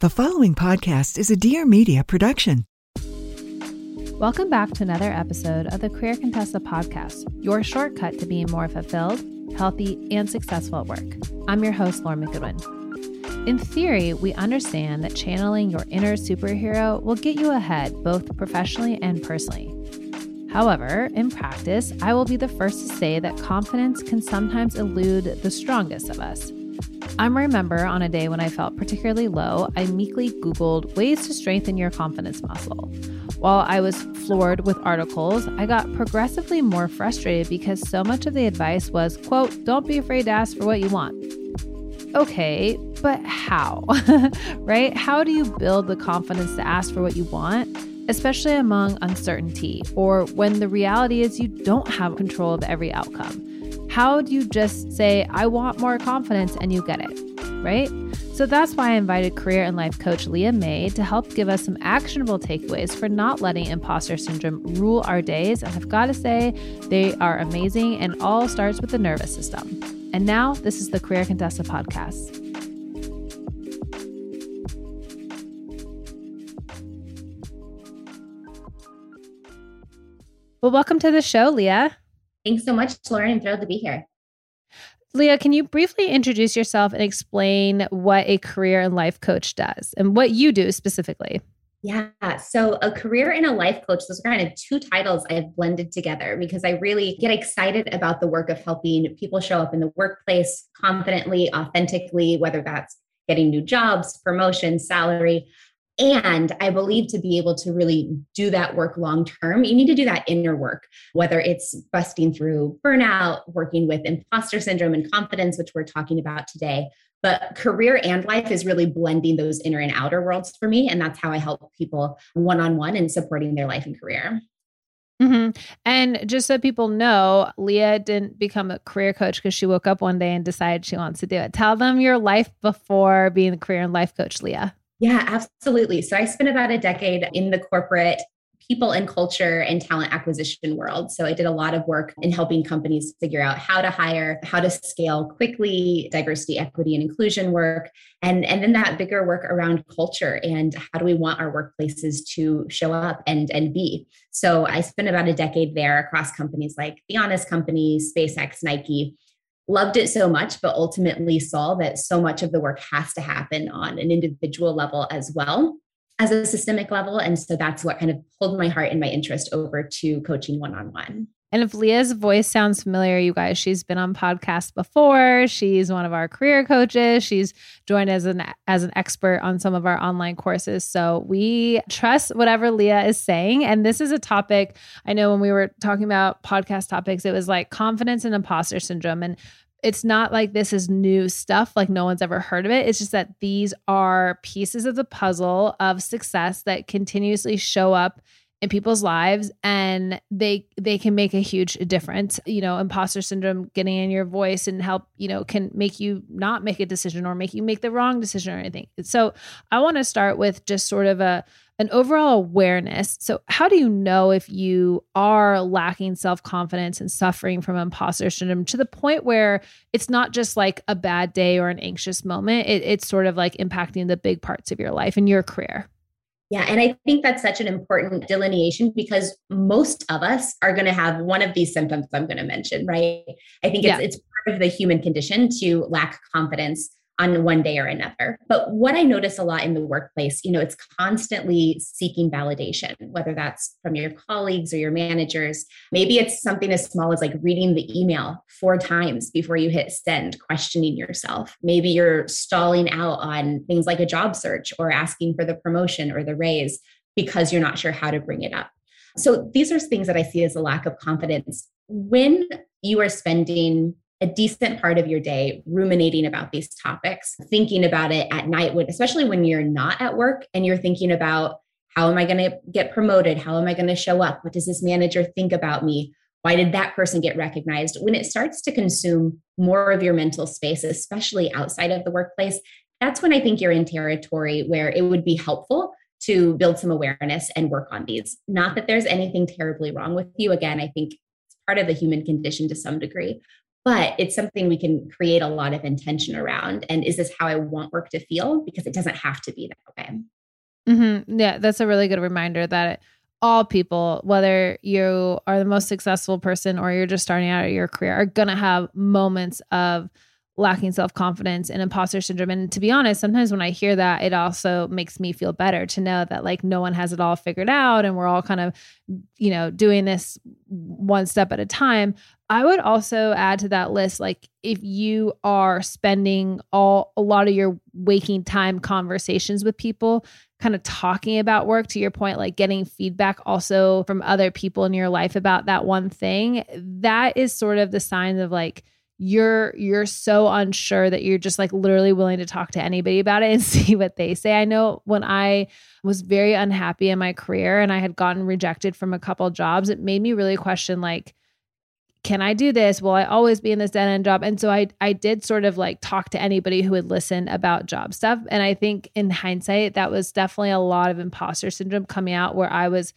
The following podcast is a Dear Media production. Welcome back to another episode of the Career Contessa podcast, your shortcut to being more fulfilled, healthy, and successful at work. I'm your host, Lauren McGoodwin. In theory, we understand that channeling your inner superhero will get you ahead both professionally and personally. However, in practice, I will be the first to say that confidence can sometimes elude the strongest of us. I remember on a day when I felt particularly low, I meekly Googled ways to strengthen your confidence muscle. While I was floored with articles, I got progressively more frustrated because so much of the advice was, quote, don't be afraid to ask for what you want. Okay, but how? right? How do you build the confidence to ask for what you want, especially among uncertainty or when the reality is you don't have control of every outcome? How do you just say, I want more confidence and you get it, right? So that's why I invited career and life coach Leigha May to help give us some actionable takeaways for not letting imposter syndrome rule our days. And I've got to say, they are amazing and all starts with the nervous system. And now, this is the Career Contessa podcast. Well, welcome to the show, Leigha. Thanks so much, Lauren. I'm thrilled to be here. Leigha, can you briefly introduce yourself and explain what a career and life coach does and what you do specifically? Yeah. So, a career and a life coach, those are kind of two titles I've blended together because I really get excited about the work of helping people show up in the workplace confidently, authentically, whether that's getting new jobs, promotion, salary, and I believe to be able to really do that work long term, you need to do that inner work, whether it's busting through burnout, working with imposter syndrome and confidence, which we're talking about today. But career and life is really blending those inner and outer worlds for me. And that's how I help people one on one in supporting their life and career. Mm-hmm. And just so people know, Leigha didn't become a career coach because she woke up one day and decided she wants to do it. Tell them your life before being a career and life coach, Leigha. Yeah, absolutely. So I spent about a decade in the corporate people and culture and talent acquisition world. So I did a lot of work in helping companies figure out how to hire, how to scale quickly, diversity, equity, and inclusion work, and, and then that bigger work around culture and how do we want our workplaces to show up and, and be. So I spent about a decade there across companies like The Honest Company, SpaceX, Nike, loved it so much, but ultimately saw that so much of the work has to happen on an individual level as well as a systemic level. And so that's what kind of pulled my heart and my interest over to coaching one on one. And if Leigha's voice sounds familiar, you guys, she's been on podcasts before. She's one of our career coaches. She's joined as an as an expert on some of our online courses. So we trust whatever Leigha is saying. And this is a topic I know when we were talking about podcast topics, it was like confidence and imposter syndrome. And it's not like this is new stuff, like no one's ever heard of it. It's just that these are pieces of the puzzle of success that continuously show up in people's lives and they they can make a huge difference. You know imposter syndrome getting in your voice and help you know can make you not make a decision or make you make the wrong decision or anything. So i want to start with just sort of a an overall awareness. So how do you know if you are lacking self-confidence and suffering from imposter syndrome to the point where it's not just like a bad day or an anxious moment? It, it's sort of like impacting the big parts of your life and your career yeah, and I think that's such an important delineation because most of us are going to have one of these symptoms I'm going to mention, right? I think it's, yeah. it's part of the human condition to lack confidence on one day or another. But what I notice a lot in the workplace, you know, it's constantly seeking validation, whether that's from your colleagues or your managers. Maybe it's something as small as like reading the email four times before you hit send, questioning yourself. Maybe you're stalling out on things like a job search or asking for the promotion or the raise because you're not sure how to bring it up. So these are things that I see as a lack of confidence. When you are spending a decent part of your day ruminating about these topics, thinking about it at night, when, especially when you're not at work and you're thinking about how am I going to get promoted? How am I going to show up? What does this manager think about me? Why did that person get recognized? When it starts to consume more of your mental space, especially outside of the workplace, that's when I think you're in territory where it would be helpful to build some awareness and work on these. Not that there's anything terribly wrong with you. Again, I think it's part of the human condition to some degree, but it's something we can create a lot of intention around. And is this how I want work to feel? Because it doesn't have to be that way. Mm-hmm. Yeah, that's a really good reminder that all people, whether you are the most successful person or you're just starting out your career, are going to have moments of lacking self confidence and imposter syndrome. And to be honest, sometimes when I hear that, it also makes me feel better to know that like no one has it all figured out and we're all kind of, you know, doing this one step at a time. I would also add to that list like if you are spending all a lot of your waking time conversations with people kind of talking about work to your point like getting feedback also from other people in your life about that one thing that is sort of the signs of like you're you're so unsure that you're just like literally willing to talk to anybody about it and see what they say. I know when I was very unhappy in my career and I had gotten rejected from a couple jobs, it made me really question like can I do this? Will I always be in this dead end job? And so I I did sort of like talk to anybody who would listen about job stuff. And I think in hindsight, that was definitely a lot of imposter syndrome coming out where I was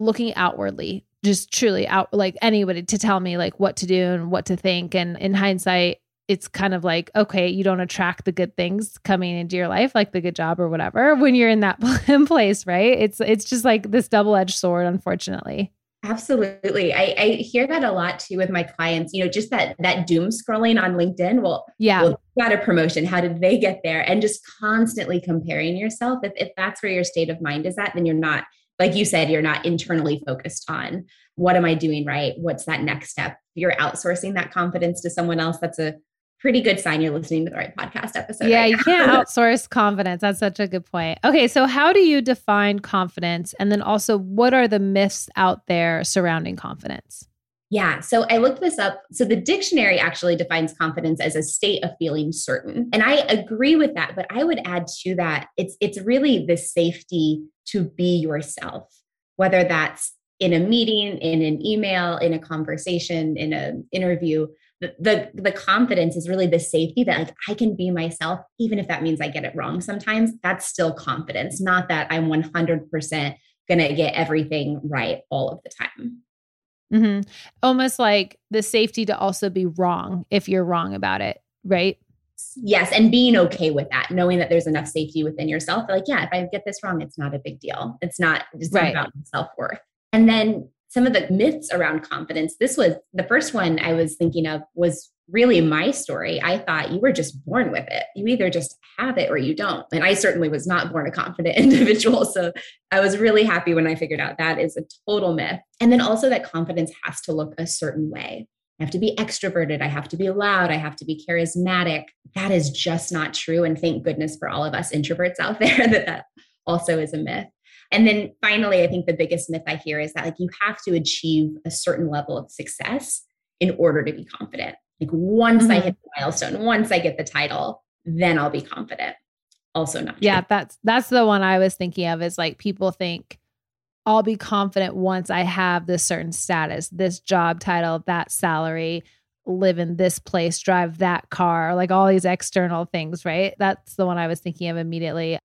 looking outwardly, just truly out like anybody to tell me like what to do and what to think. And in hindsight, it's kind of like, okay, you don't attract the good things coming into your life, like the good job or whatever, when you're in that place, right? It's it's just like this double-edged sword, unfortunately. Absolutely. I, I, hear that a lot too with my clients, you know, just that that doom scrolling on LinkedIn. Well, yeah, well, got a promotion. How did they get there? And just constantly comparing yourself. If, if that's where your state of mind is at, then you're not, like you said, you're not internally focused on what am I doing right? What's that next step? You're outsourcing that confidence to someone else, that's a pretty good sign you're listening to the right podcast episode. Yeah, right you can't outsource confidence. That's such a good point. Okay, so how do you define confidence? And then also, what are the myths out there surrounding confidence? Yeah, so I looked this up. So the dictionary actually defines confidence as a state of feeling certain. And I agree with that, but I would add to that it's it's really the safety to be yourself, whether that's in a meeting, in an email, in a conversation, in an interview the, the confidence is really the safety that like I can be myself, even if that means I get it wrong sometimes. That's still confidence, not that I'm 100% gonna get everything right all of the time. Mm-hmm. Almost like the safety to also be wrong if you're wrong about it, right? Yes, and being okay with that, knowing that there's enough safety within yourself. Like, yeah, if I get this wrong, it's not a big deal. It's not just right. about self worth. And then some of the myths around confidence. This was the first one I was thinking of was really my story. I thought you were just born with it. You either just have it or you don't. And I certainly was not born a confident individual. So I was really happy when I figured out that is a total myth. And then also that confidence has to look a certain way. I have to be extroverted. I have to be loud. I have to be charismatic. That is just not true. And thank goodness for all of us introverts out there that that also is a myth. And then finally, I think the biggest myth I hear is that like you have to achieve a certain level of success in order to be confident. Like once mm-hmm. I hit the milestone, once I get the title, then I'll be confident. Also not. Yeah, that's that's the one I was thinking of is like people think I'll be confident once I have this certain status, this job title, that salary, live in this place, drive that car, like all these external things, right? That's the one I was thinking of immediately.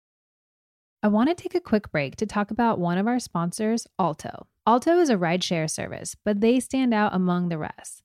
I want to take a quick break to talk about one of our sponsors, Alto. Alto is a rideshare service, but they stand out among the rest.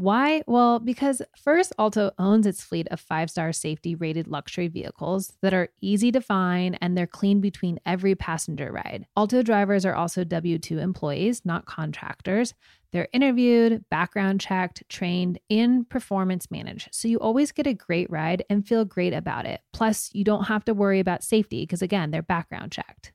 Why? Well, because first, Alto owns its fleet of five star safety rated luxury vehicles that are easy to find and they're clean between every passenger ride. Alto drivers are also W 2 employees, not contractors. They're interviewed, background checked, trained, and performance managed. So you always get a great ride and feel great about it. Plus, you don't have to worry about safety because, again, they're background checked.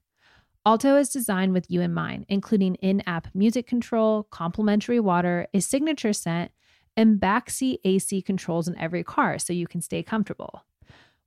Alto is designed with you in mind, including in app music control, complimentary water, a signature scent, and backseat AC controls in every car so you can stay comfortable.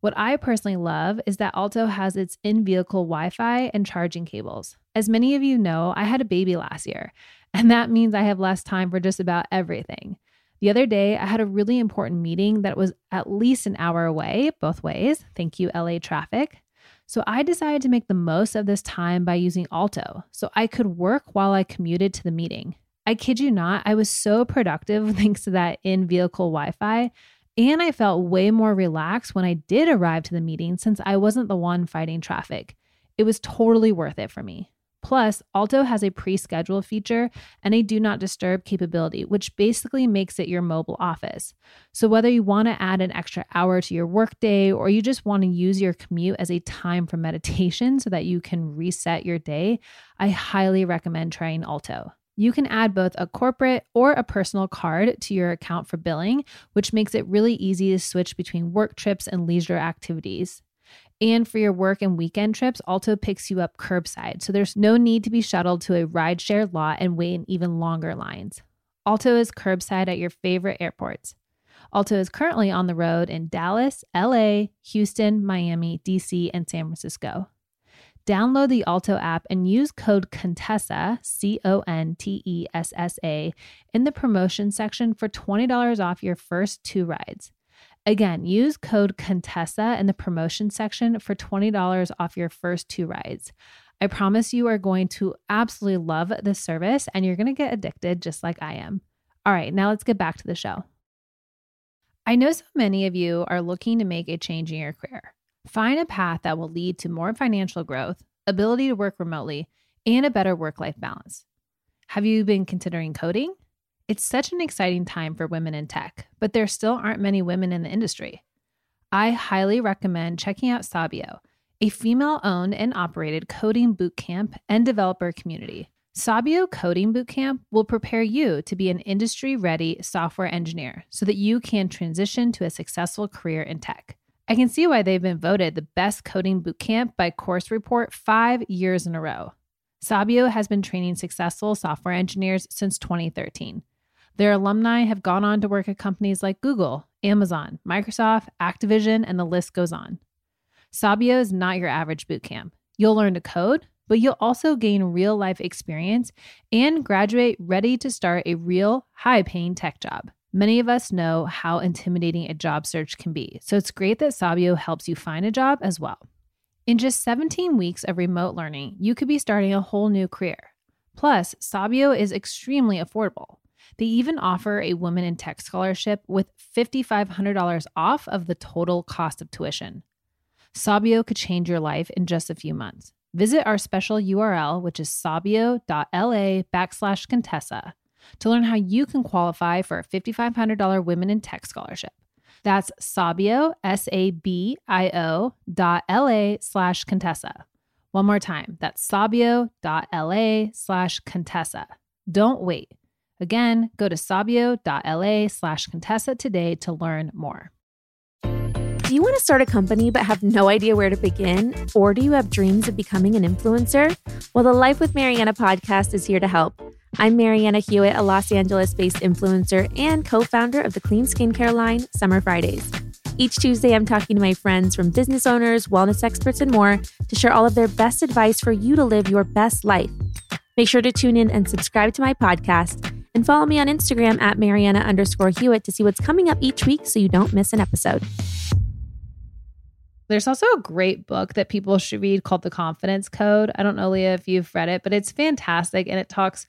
What I personally love is that Alto has its in vehicle Wi Fi and charging cables. As many of you know, I had a baby last year, and that means I have less time for just about everything. The other day, I had a really important meeting that was at least an hour away, both ways. Thank you, LA traffic. So I decided to make the most of this time by using Alto so I could work while I commuted to the meeting. I kid you not, I was so productive thanks to that in vehicle Wi Fi. And I felt way more relaxed when I did arrive to the meeting since I wasn't the one fighting traffic. It was totally worth it for me. Plus, Alto has a pre schedule feature and a do not disturb capability, which basically makes it your mobile office. So, whether you want to add an extra hour to your workday or you just want to use your commute as a time for meditation so that you can reset your day, I highly recommend trying Alto. You can add both a corporate or a personal card to your account for billing, which makes it really easy to switch between work trips and leisure activities. And for your work and weekend trips, Alto picks you up curbside, so there's no need to be shuttled to a rideshare lot and wait in even longer lines. Alto is curbside at your favorite airports. Alto is currently on the road in Dallas, LA, Houston, Miami, DC, and San Francisco. Download the Alto app and use code Contessa, C O N T E S S A, in the promotion section for $20 off your first two rides. Again, use code Contessa in the promotion section for $20 off your first two rides. I promise you are going to absolutely love this service and you're going to get addicted just like I am. All right, now let's get back to the show. I know so many of you are looking to make a change in your career. Find a path that will lead to more financial growth, ability to work remotely, and a better work life balance. Have you been considering coding? It's such an exciting time for women in tech, but there still aren't many women in the industry. I highly recommend checking out Sabio, a female owned and operated coding bootcamp and developer community. Sabio Coding Bootcamp will prepare you to be an industry ready software engineer so that you can transition to a successful career in tech. I can see why they've been voted the best coding bootcamp by Course Report five years in a row. Sabio has been training successful software engineers since 2013. Their alumni have gone on to work at companies like Google, Amazon, Microsoft, Activision, and the list goes on. Sabio is not your average bootcamp. You'll learn to code, but you'll also gain real life experience and graduate ready to start a real high paying tech job. Many of us know how intimidating a job search can be, so it's great that Sabio helps you find a job as well. In just 17 weeks of remote learning, you could be starting a whole new career. Plus, Sabio is extremely affordable. They even offer a Women in Tech scholarship with $5,500 off of the total cost of tuition. Sabio could change your life in just a few months. Visit our special URL, which is sabio.la backslash Contessa to learn how you can qualify for a $5,500 Women in Tech scholarship. That's Sabio, S A B I O dot L A slash Contessa. One more time, that's Sabio dot L A slash Contessa. Don't wait. Again, go to sabio.la slash Contessa today to learn more. Do you want to start a company but have no idea where to begin? Or do you have dreams of becoming an influencer? Well, the Life with Marianna podcast is here to help. I'm Marianna Hewitt, a Los Angeles based influencer and co founder of the clean skincare line, Summer Fridays. Each Tuesday, I'm talking to my friends from business owners, wellness experts, and more to share all of their best advice for you to live your best life. Make sure to tune in and subscribe to my podcast and follow me on Instagram at Marianna underscore Hewitt to see what's coming up each week so you don't miss an episode. There's also a great book that people should read called The Confidence Code. I don't know, Leigha, if you've read it, but it's fantastic and it talks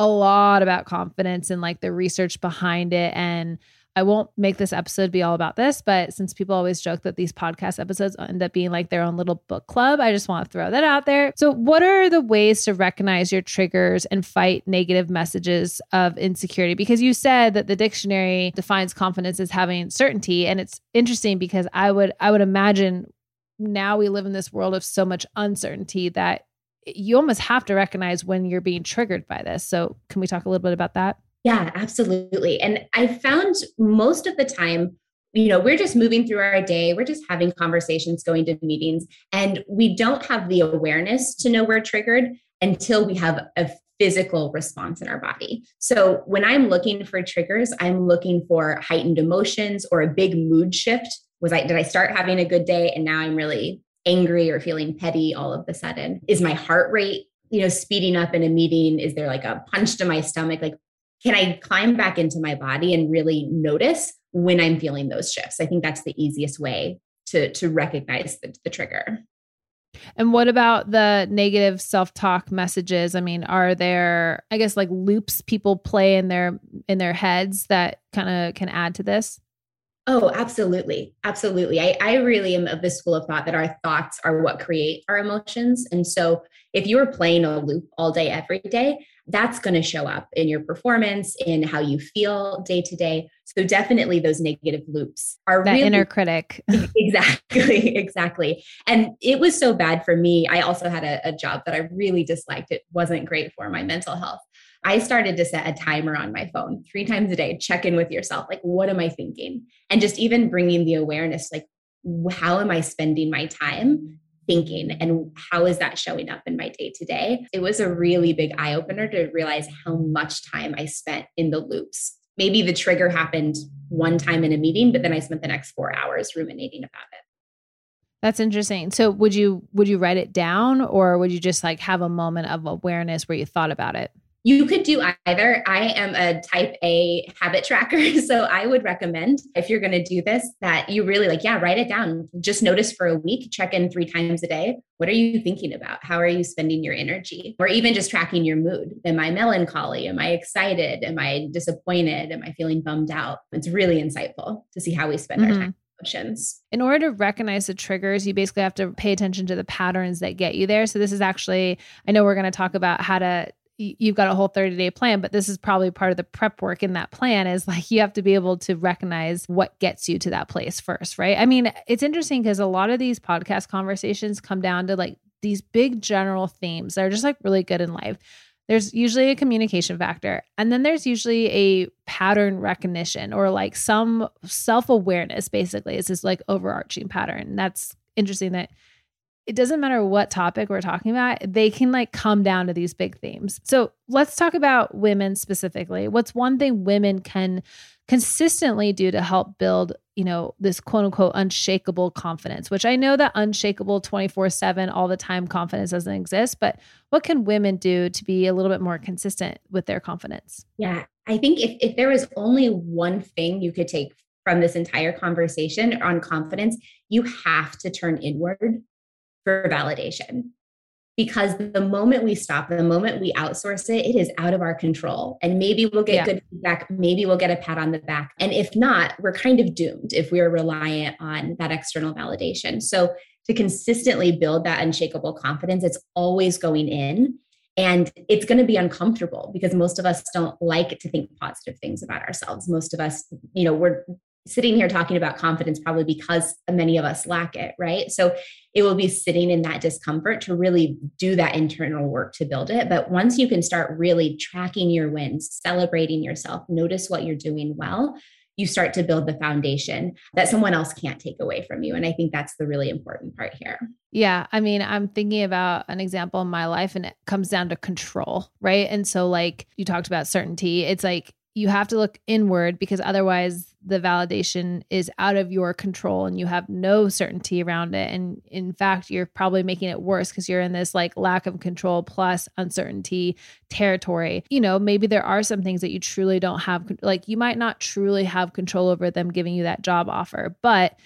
a lot about confidence and like the research behind it and I won't make this episode be all about this, but since people always joke that these podcast episodes end up being like their own little book club, I just want to throw that out there. So, what are the ways to recognize your triggers and fight negative messages of insecurity? Because you said that the dictionary defines confidence as having certainty, and it's interesting because I would I would imagine now we live in this world of so much uncertainty that you almost have to recognize when you're being triggered by this. So, can we talk a little bit about that? Yeah, absolutely. And I found most of the time, you know, we're just moving through our day, we're just having conversations, going to meetings, and we don't have the awareness to know we're triggered until we have a physical response in our body. So when I'm looking for triggers, I'm looking for heightened emotions or a big mood shift. Was I did I start having a good day and now I'm really angry or feeling petty all of a sudden? Is my heart rate, you know, speeding up in a meeting? Is there like a punch to my stomach? Like can I climb back into my body and really notice when I'm feeling those shifts? I think that's the easiest way to, to recognize the, the trigger. And what about the negative self-talk messages? I mean, are there I guess like loops people play in their in their heads that kind of can add to this? Oh, absolutely. Absolutely. I, I really am of the school of thought that our thoughts are what create our emotions. And so if you're playing a loop all day, every day, that's going to show up in your performance, in how you feel day to day. So definitely those negative loops are that really, inner critic. exactly, exactly. And it was so bad for me. I also had a, a job that I really disliked. It wasn't great for my mental health. I started to set a timer on my phone three times a day, check in with yourself. Like, what am I thinking? And just even bringing the awareness, like, how am I spending my time thinking and how is that showing up in my day to day? It was a really big eye opener to realize how much time I spent in the loops. Maybe the trigger happened one time in a meeting, but then I spent the next four hours ruminating about it. That's interesting. So would you would you write it down or would you just like have a moment of awareness where you thought about it? You could do either. I am a type A habit tracker. So I would recommend if you're going to do this that you really like, yeah, write it down. Just notice for a week, check in three times a day. What are you thinking about? How are you spending your energy? Or even just tracking your mood. Am I melancholy? Am I excited? Am I disappointed? Am I feeling bummed out? It's really insightful to see how we spend mm-hmm. our time. Emotions. In order to recognize the triggers, you basically have to pay attention to the patterns that get you there. So, this is actually, I know we're going to talk about how to you've got a whole 30 day plan but this is probably part of the prep work in that plan is like you have to be able to recognize what gets you to that place first right? I mean it's interesting because a lot of these podcast conversations come down to like these big general themes that are just like really good in life. There's usually a communication factor and then there's usually a pattern recognition or like some self-awareness basically it's this like overarching pattern. That's interesting that it doesn't matter what topic we're talking about, they can like come down to these big themes. So let's talk about women specifically. What's one thing women can consistently do to help build, you know, this quote unquote unshakable confidence, which I know that unshakable 24 7 all the time confidence doesn't exist, but what can women do to be a little bit more consistent with their confidence? Yeah. I think if, if there was only one thing you could take from this entire conversation on confidence, you have to turn inward for validation. Because the moment we stop, the moment we outsource it, it is out of our control. And maybe we'll get yeah. good feedback. Maybe we'll get a pat on the back. And if not, we're kind of doomed if we're reliant on that external validation. So to consistently build that unshakable confidence, it's always going in. And it's going to be uncomfortable because most of us don't like to think positive things about ourselves. Most of us, you know, we're sitting here talking about confidence probably because many of us lack it, right? So it will be sitting in that discomfort to really do that internal work to build it. But once you can start really tracking your wins, celebrating yourself, notice what you're doing well, you start to build the foundation that someone else can't take away from you. And I think that's the really important part here. Yeah. I mean, I'm thinking about an example in my life and it comes down to control, right? And so, like you talked about certainty, it's like you have to look inward because otherwise the validation is out of your control and you have no certainty around it. And in fact you're probably making it worse because you're in this like lack of control plus uncertainty territory. You know maybe there are some things that you truly don't have like you might not truly have control over them giving you that job offer but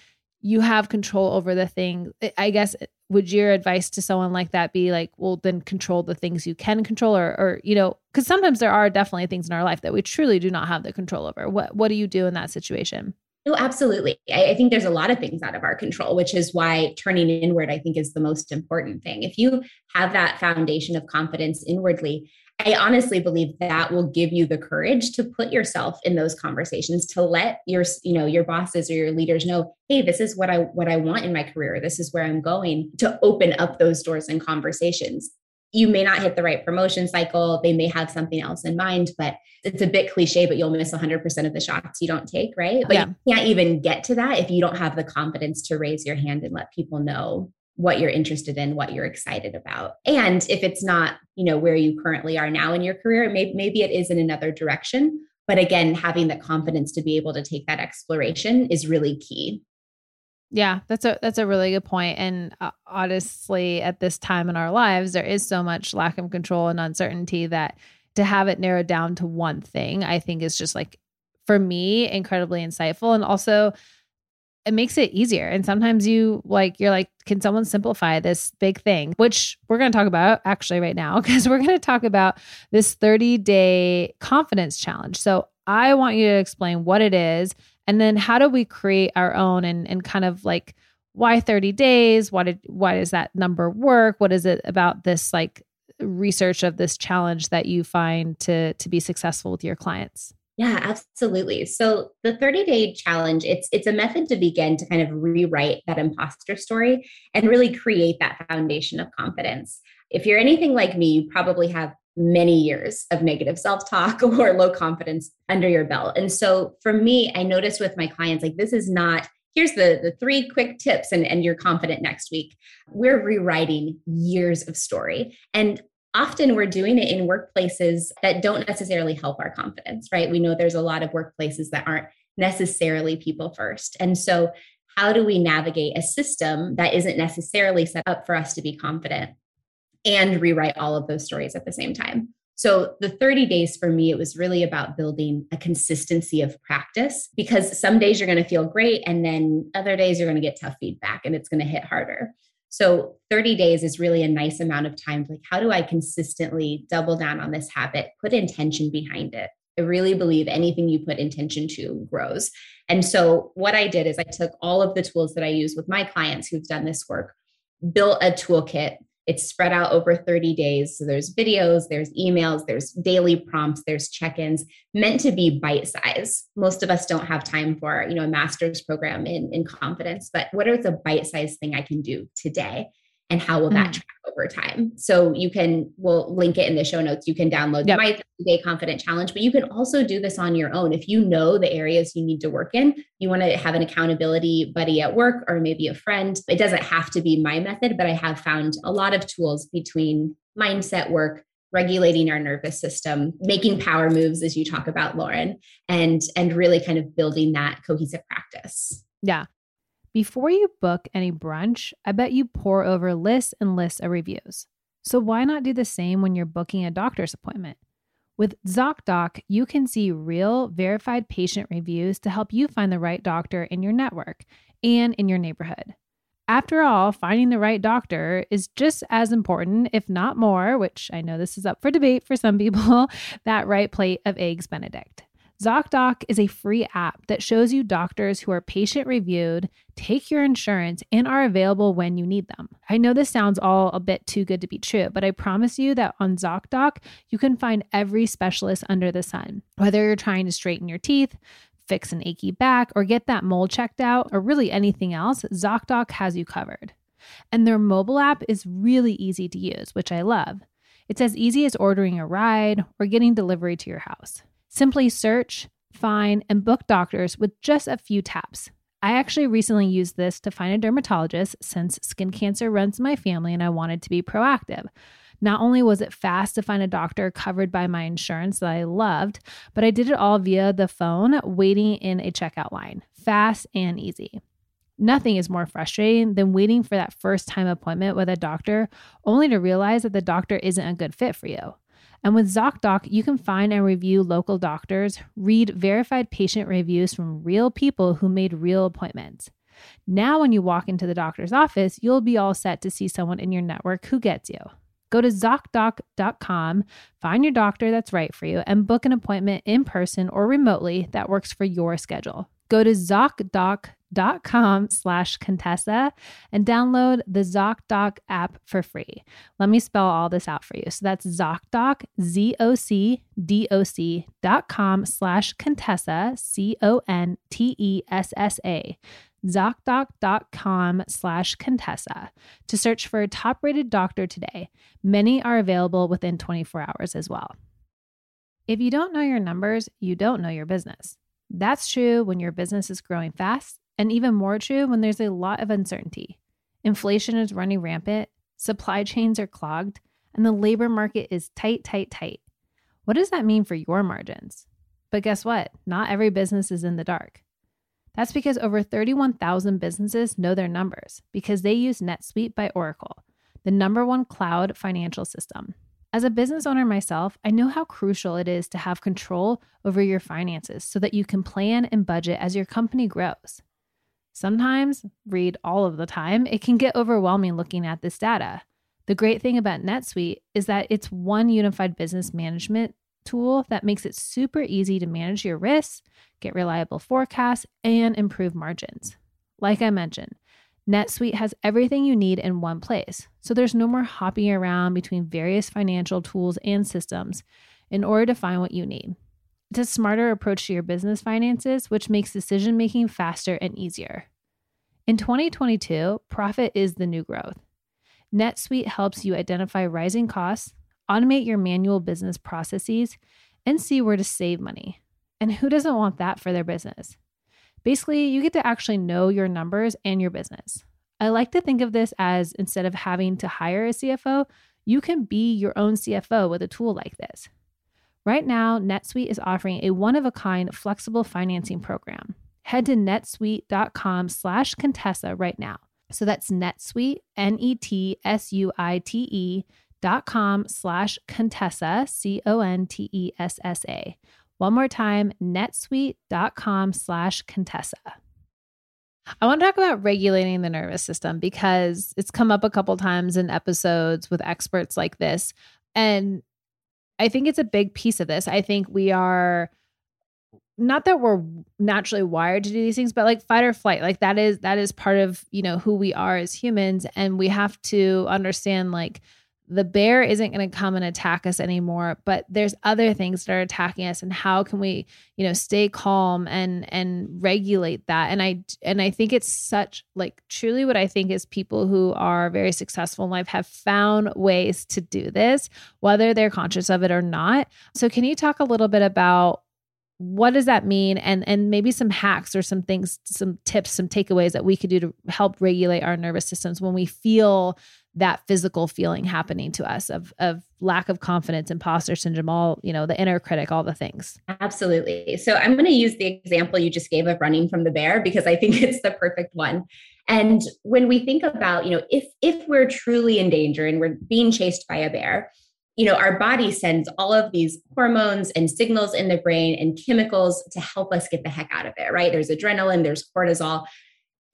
you have control over the thing. I guess would your advice to someone like that be like, well, then control the things you can control, or, or you know, because sometimes there are definitely things in our life that we truly do not have the control over. What What do you do in that situation? No, absolutely. I, I, think there's a lot of things out of our control, which is why turning inward, I think, is the most important thing. If you have that foundation of confidence inwardly, I honestly believe that will give you the courage to put yourself in those conversations, to let your, you know, your bosses or your leaders know, hey, this is what I what I want in my career. This is where I'm going to open up those doors and conversations you may not hit the right promotion cycle. They may have something else in mind, but it's a bit cliche, but you'll miss 100% of the shots you don't take, right? But yeah. you can't even get to that if you don't have the confidence to raise your hand and let people know what you're interested in, what you're excited about. And if it's not, you know, where you currently are now in your career, maybe, maybe it is in another direction. But again, having the confidence to be able to take that exploration is really key. Yeah, that's a that's a really good point. And uh, honestly, at this time in our lives, there is so much lack of control and uncertainty that to have it narrowed down to one thing, I think is just like for me incredibly insightful and also it makes it easier. And sometimes you like you're like can someone simplify this big thing, which we're going to talk about actually right now because we're going to talk about this 30-day confidence challenge. So, I want you to explain what it is and then how do we create our own and and kind of like why 30 days? Why did why does that number work? What is it about this like research of this challenge that you find to to be successful with your clients? Yeah, absolutely. So the 30-day challenge, it's it's a method to begin to kind of rewrite that imposter story and really create that foundation of confidence. If you're anything like me, you probably have many years of negative self talk or low confidence under your belt. And so for me, I noticed with my clients, like this is not, here's the, the three quick tips and, and you're confident next week. We're rewriting years of story. And often we're doing it in workplaces that don't necessarily help our confidence, right? We know there's a lot of workplaces that aren't necessarily people first. And so how do we navigate a system that isn't necessarily set up for us to be confident? and rewrite all of those stories at the same time. So the 30 days for me, it was really about building a consistency of practice because some days you're going to feel great. And then other days you're going to get tough feedback and it's going to hit harder. So 30 days is really a nice amount of time. Like, how do I consistently double down on this habit, put intention behind it? I really believe anything you put intention to grows. And so what I did is I took all of the tools that I use with my clients who've done this work, built a toolkit it's spread out over 30 days. So there's videos, there's emails, there's daily prompts, there's check-ins meant to be bite size. Most of us don't have time for, you know, a master's program in, in confidence, but what is a bite size thing I can do today? And how will that mm. track over time. So you can we'll link it in the show notes. You can download yep. my day confident challenge but you can also do this on your own. If you know the areas you need to work in you want to have an accountability buddy at work or maybe a friend it doesn't have to be my method but i have found a lot of tools between mindset work regulating our nervous system making power moves as you talk about lauren and and really kind of building that cohesive practice. Yeah before you book any brunch, I bet you pour over lists and lists of reviews. So why not do the same when you're booking a doctor's appointment? With ZocDoc, you can see real, verified patient reviews to help you find the right doctor in your network and in your neighborhood. After all, finding the right doctor is just as important, if not more, which I know this is up for debate for some people, that right plate of eggs Benedict. ZocDoc is a free app that shows you doctors who are patient reviewed, take your insurance, and are available when you need them. I know this sounds all a bit too good to be true, but I promise you that on ZocDoc, you can find every specialist under the sun. Whether you're trying to straighten your teeth, fix an achy back, or get that mole checked out, or really anything else, ZocDoc has you covered. And their mobile app is really easy to use, which I love. It's as easy as ordering a ride or getting delivery to your house. Simply search, find, and book doctors with just a few taps. I actually recently used this to find a dermatologist since skin cancer runs in my family and I wanted to be proactive. Not only was it fast to find a doctor covered by my insurance that I loved, but I did it all via the phone, waiting in a checkout line. Fast and easy. Nothing is more frustrating than waiting for that first time appointment with a doctor only to realize that the doctor isn't a good fit for you. And with ZocDoc, you can find and review local doctors, read verified patient reviews from real people who made real appointments. Now, when you walk into the doctor's office, you'll be all set to see someone in your network who gets you. Go to ZocDoc.com, find your doctor that's right for you, and book an appointment in person or remotely that works for your schedule. Go to ZocDoc.com slash Contessa and download the ZocDoc app for free. Let me spell all this out for you. So that's ZocDoc, Z-O-C-D-O-C dot com slash Contessa, C-O-N-T-E-S-S-A ZocDoc.com slash Contessa to search for a top rated doctor today. Many are available within 24 hours as well. If you don't know your numbers, you don't know your business. That's true when your business is growing fast, and even more true when there's a lot of uncertainty. Inflation is running rampant, supply chains are clogged, and the labor market is tight, tight, tight. What does that mean for your margins? But guess what? Not every business is in the dark. That's because over 31,000 businesses know their numbers because they use NetSuite by Oracle, the number one cloud financial system. As a business owner myself, I know how crucial it is to have control over your finances so that you can plan and budget as your company grows. Sometimes, read all of the time, it can get overwhelming looking at this data. The great thing about NetSuite is that it's one unified business management tool that makes it super easy to manage your risks, get reliable forecasts, and improve margins. Like I mentioned, NetSuite has everything you need in one place, so there's no more hopping around between various financial tools and systems in order to find what you need. A smarter approach to your business finances, which makes decision making faster and easier. In 2022, profit is the new growth. NetSuite helps you identify rising costs, automate your manual business processes, and see where to save money. And who doesn't want that for their business? Basically, you get to actually know your numbers and your business. I like to think of this as instead of having to hire a CFO, you can be your own CFO with a tool like this. Right now, NetSuite is offering a one-of-a-kind flexible financing program. Head to netsuite.com slash Contessa right now. So that's NetSuite, N-E-T-S-U-I-T-E dot com slash Contessa, C O N T E S S A. One more time, netsuite.com slash Contessa. I want to talk about regulating the nervous system because it's come up a couple times in episodes with experts like this. And I think it's a big piece of this. I think we are not that we're naturally wired to do these things but like fight or flight like that is that is part of you know who we are as humans and we have to understand like the bear isn't going to come and attack us anymore but there's other things that are attacking us and how can we you know stay calm and and regulate that? And i and i think it's such like truly what i think is people who are very successful in life have found ways to do this whether they're conscious of it or not. So can you talk a little bit about what does that mean? And and maybe some hacks or some things some tips some takeaways that we could do to help regulate our nervous systems when we feel that physical feeling happening to us of of lack of confidence imposter syndrome all you know the inner critic all the things. Absolutely. So i'm going to use the example you just gave of running from the bear because i think it's the perfect one. And when we think about you know if if we're truly in danger and we're being chased by a bear you know our body sends all of these hormones and signals in the brain and chemicals to help us get the heck out of there right? There's adrenaline there's cortisol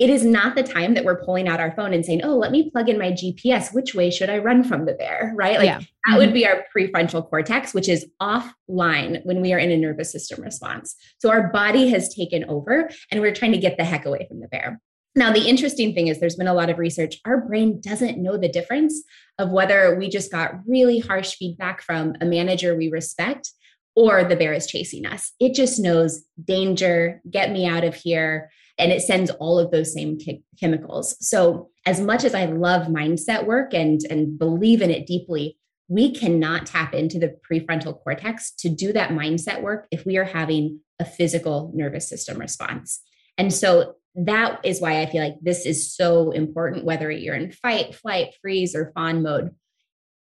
it is not the time that we're pulling out our phone and saying, oh, let me plug in my GPS. Which way should I run from the bear? Right. Like yeah. that mm-hmm. would be our prefrontal cortex, which is offline when we are in a nervous system response. So our body has taken over and we're trying to get the heck away from the bear. Now, the interesting thing is there's been a lot of research. Our brain doesn't know the difference of whether we just got really harsh feedback from a manager we respect or the bear is chasing us. It just knows danger, get me out of here and it sends all of those same chemicals. So, as much as I love mindset work and, and believe in it deeply, we cannot tap into the prefrontal cortex to do that mindset work if we are having a physical nervous system response. And so, that is why I feel like this is so important, whether you're in fight, flight, freeze, or fawn mode.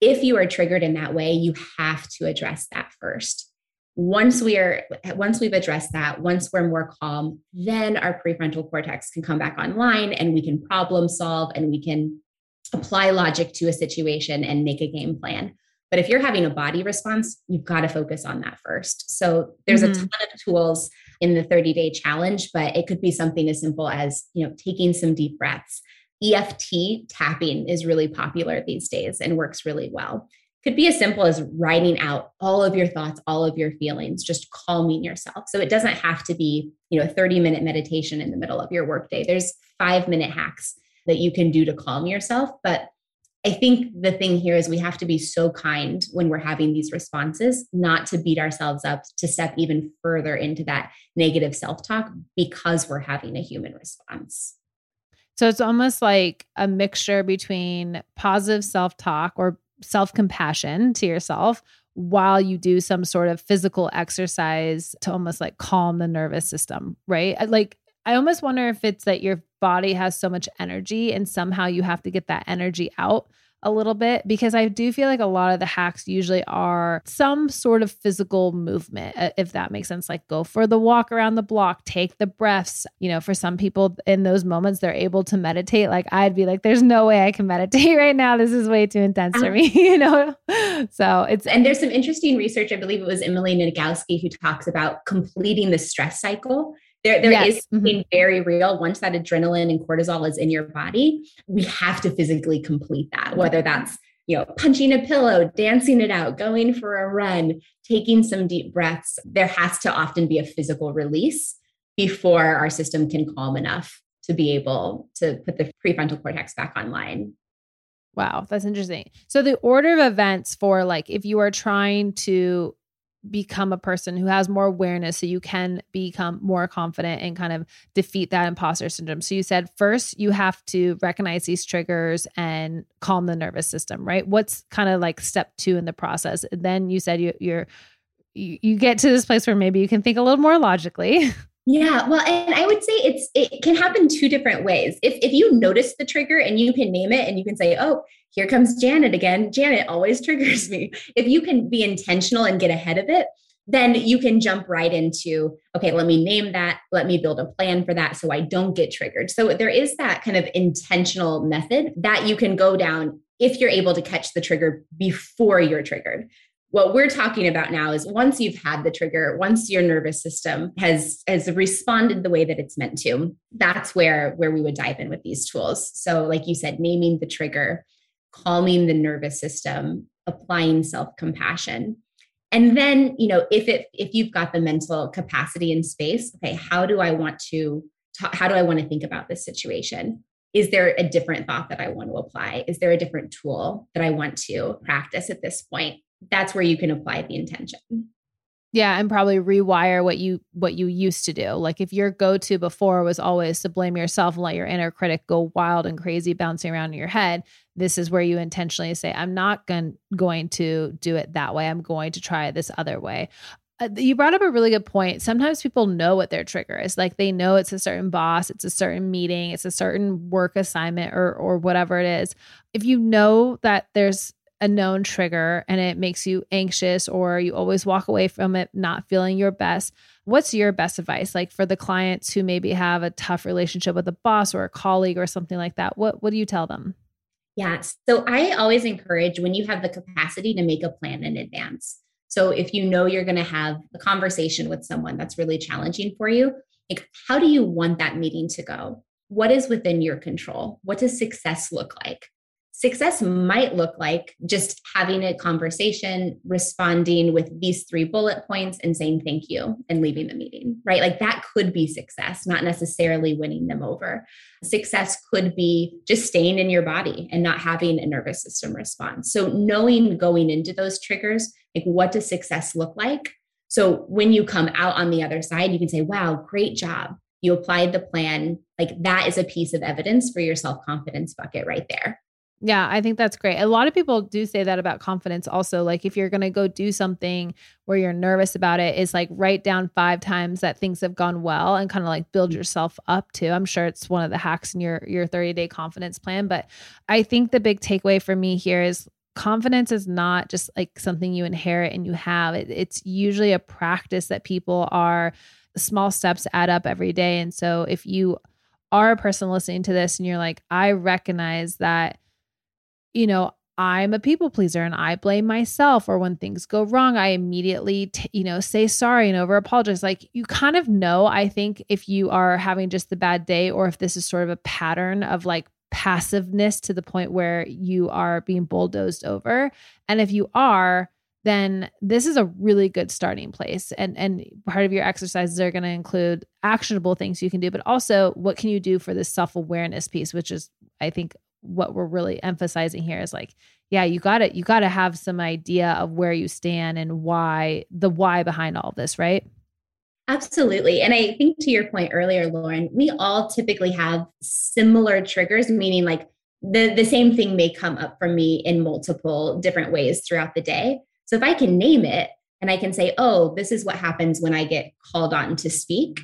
If you are triggered in that way, you have to address that first once we are once we've addressed that once we're more calm then our prefrontal cortex can come back online and we can problem solve and we can apply logic to a situation and make a game plan but if you're having a body response you've got to focus on that first so there's mm-hmm. a ton of tools in the 30 day challenge, but it could be something as simple as, you know, taking some deep breaths. EFT tapping is really popular these days and works really well. Could be as simple as writing out all of your thoughts, all of your feelings, just calming yourself. So it doesn't have to be, you know, a 30 minute meditation in the middle of your workday. There's five minute hacks that you can do to calm yourself. But I think the thing here is we have to be so kind when we're having these responses, not to beat ourselves up, to step even further into that negative self talk because we're having a human response. So it's almost like a mixture between positive self talk or self compassion to yourself while you do some sort of physical exercise to almost like calm the nervous system, right? Like, I almost wonder if it's that your body has so much energy and somehow you have to get that energy out a little bit because I do feel like a lot of the hacks usually are some sort of physical movement, uh, if that makes sense. Like go for the walk around the block, take the breaths. You know, for some people in those moments, they're able to meditate. Like I'd be like, there's no way I can meditate right now. This is way too intense for me, you know? So it's. And there's some interesting research. I believe it was Emily Nagoski who talks about completing the stress cycle there, there yes. is something mm-hmm. very real. Once that adrenaline and cortisol is in your body, we have to physically complete that, whether that's you know, punching a pillow, dancing it out, going for a run, taking some deep breaths. There has to often be a physical release before our system can calm enough to be able to put the prefrontal cortex back online. Wow, that's interesting. So the order of events for like if you are trying to become a person who has more awareness so you can become more confident and kind of defeat that imposter syndrome. So you said first you have to recognize these triggers and calm the nervous system, right? What's kind of like step 2 in the process? And then you said you you're you, you get to this place where maybe you can think a little more logically. Yeah, well, and I would say it's it can happen two different ways. If if you notice the trigger and you can name it and you can say, "Oh, here comes Janet again. Janet always triggers me." If you can be intentional and get ahead of it, then you can jump right into, "Okay, let me name that. Let me build a plan for that so I don't get triggered." So there is that kind of intentional method that you can go down if you're able to catch the trigger before you're triggered what we're talking about now is once you've had the trigger once your nervous system has has responded the way that it's meant to that's where where we would dive in with these tools so like you said naming the trigger calming the nervous system applying self compassion and then you know if it if you've got the mental capacity and space okay how do i want to how do i want to think about this situation is there a different thought that I want to apply? Is there a different tool that I want to practice at this point? that's where you can apply the intention yeah and probably rewire what you what you used to do like if your go-to before was always to blame yourself and let your inner critic go wild and crazy bouncing around in your head this is where you intentionally say i'm not going going to do it that way i'm going to try this other way uh, you brought up a really good point. Sometimes people know what their trigger is. Like they know it's a certain boss, it's a certain meeting, it's a certain work assignment or or whatever it is. If you know that there's a known trigger and it makes you anxious or you always walk away from it not feeling your best, what's your best advice like for the clients who maybe have a tough relationship with a boss or a colleague or something like that? What what do you tell them? Yeah, so I always encourage when you have the capacity to make a plan in advance. So if you know you're going to have a conversation with someone that's really challenging for you, like how do you want that meeting to go? What is within your control? What does success look like? Success might look like just having a conversation, responding with these three bullet points and saying thank you and leaving the meeting, right? Like that could be success, not necessarily winning them over. Success could be just staying in your body and not having a nervous system response. So, knowing going into those triggers, like what does success look like? So, when you come out on the other side, you can say, wow, great job. You applied the plan. Like that is a piece of evidence for your self confidence bucket right there. Yeah, I think that's great. A lot of people do say that about confidence also. Like if you're going to go do something where you're nervous about it, is like write down five times that things have gone well and kind of like build mm. yourself up to. I'm sure it's one of the hacks in your your 30-day confidence plan, but I think the big takeaway for me here is confidence is not just like something you inherit and you have. It, it's usually a practice that people are small steps add up every day. And so if you are a person listening to this and you're like, I recognize that you know, I'm a people pleaser and I blame myself, or when things go wrong, I immediately, t- you know, say sorry and over apologize. Like you kind of know, I think, if you are having just the bad day or if this is sort of a pattern of like passiveness to the point where you are being bulldozed over. And if you are, then this is a really good starting place. And and part of your exercises are going to include actionable things you can do, but also what can you do for this self-awareness piece, which is I think what we're really emphasizing here is like, yeah, you got to you got to have some idea of where you stand and why the why behind all this, right? Absolutely. And I think to your point earlier, Lauren, we all typically have similar triggers, meaning like the, the same thing may come up for me in multiple different ways throughout the day. So if I can name it and I can say, oh, this is what happens when I get called on to speak,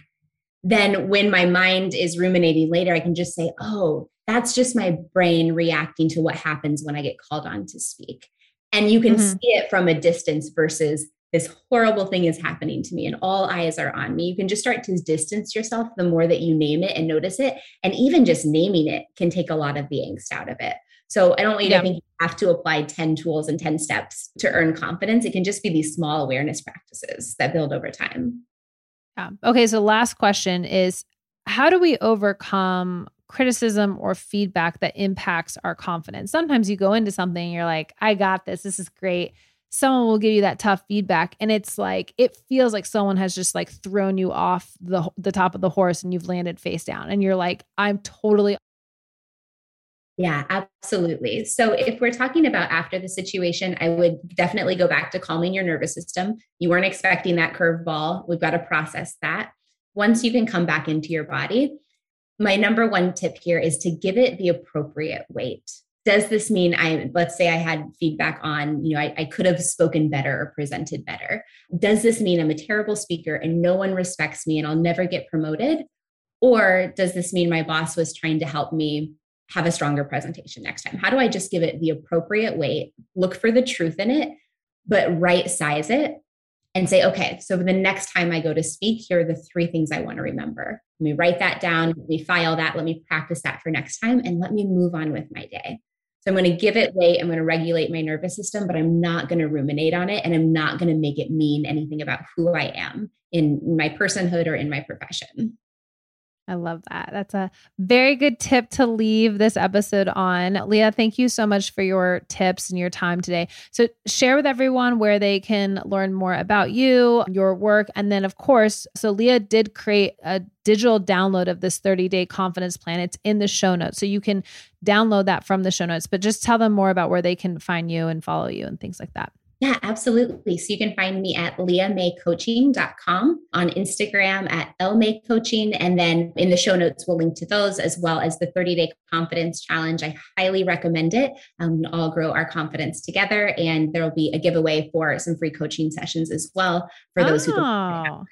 then when my mind is ruminating later, I can just say, oh, that's just my brain reacting to what happens when I get called on to speak. And you can mm-hmm. see it from a distance versus this horrible thing is happening to me and all eyes are on me. You can just start to distance yourself the more that you name it and notice it. And even just naming it can take a lot of the angst out of it. So I don't want you yeah. to think you have to apply 10 tools and 10 steps to earn confidence. It can just be these small awareness practices that build over time. Yeah. Okay. So last question is how do we overcome criticism or feedback that impacts our confidence? Sometimes you go into something, you're like, I got this. This is great. Someone will give you that tough feedback and it's like it feels like someone has just like thrown you off the the top of the horse and you've landed face down and you're like I'm totally yeah, absolutely. So, if we're talking about after the situation, I would definitely go back to calming your nervous system. You weren't expecting that curveball. We've got to process that. Once you can come back into your body, my number one tip here is to give it the appropriate weight. Does this mean I, let's say I had feedback on, you know, I, I could have spoken better or presented better? Does this mean I'm a terrible speaker and no one respects me and I'll never get promoted? Or does this mean my boss was trying to help me have a stronger presentation next time? How do I just give it the appropriate weight, look for the truth in it, but right size it and say, okay, so the next time I go to speak, here are the three things I want to remember. Let me write that down, let me file that, let me practice that for next time, and let me move on with my day. So I'm going to give it weight. I'm going to regulate my nervous system, but I'm not going to ruminate on it. And I'm not going to make it mean anything about who I am in my personhood or in my profession. I love that. That's a very good tip to leave this episode on. Leigha, thank you so much for your tips and your time today. So, share with everyone where they can learn more about you, your work. And then, of course, so Leigha did create a digital download of this 30 day confidence plan. It's in the show notes. So, you can download that from the show notes, but just tell them more about where they can find you and follow you and things like that. Yeah, absolutely. So you can find me at leighamaycoaching.com on Instagram at lmaycoaching. And then in the show notes, we'll link to those as well as the 30 day confidence challenge. I highly recommend it. Um, all grow our confidence together. And there will be a giveaway for some free coaching sessions as well for those oh. who don't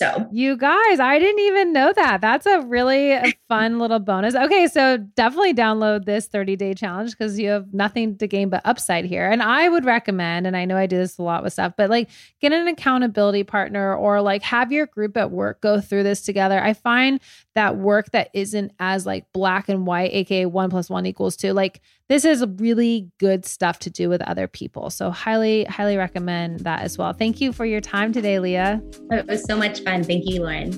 so, you guys, I didn't even know that. That's a really fun little bonus. Okay, so definitely download this 30 day challenge because you have nothing to gain but upside here. And I would recommend, and I know I do this a lot with stuff, but like get an accountability partner or like have your group at work go through this together. I find that work that isn't as like black and white, aka one plus one equals two, like this is really good stuff to do with other people. So, highly, highly recommend that as well. Thank you for your time today, Leigha. It was so much fun. Thank you, Lauren.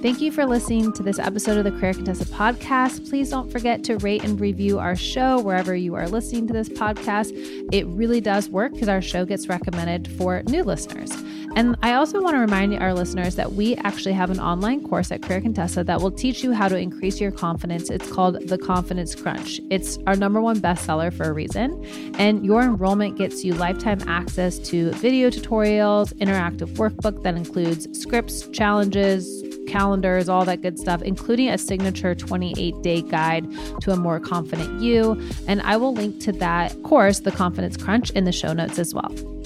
Thank you for listening to this episode of the Career Contessa podcast. Please don't forget to rate and review our show wherever you are listening to this podcast. It really does work because our show gets recommended for new listeners. And I also want to remind our listeners that we actually have an online course at Career Contessa that will teach you how to increase your confidence. It's called The Confidence Crunch. It's our number one bestseller for a reason. And your enrollment gets you lifetime access to video tutorials, interactive workbook that includes scripts, challenges, calendars, all that good stuff, including a signature 28 day guide to a more confident you. And I will link to that course, The Confidence Crunch, in the show notes as well.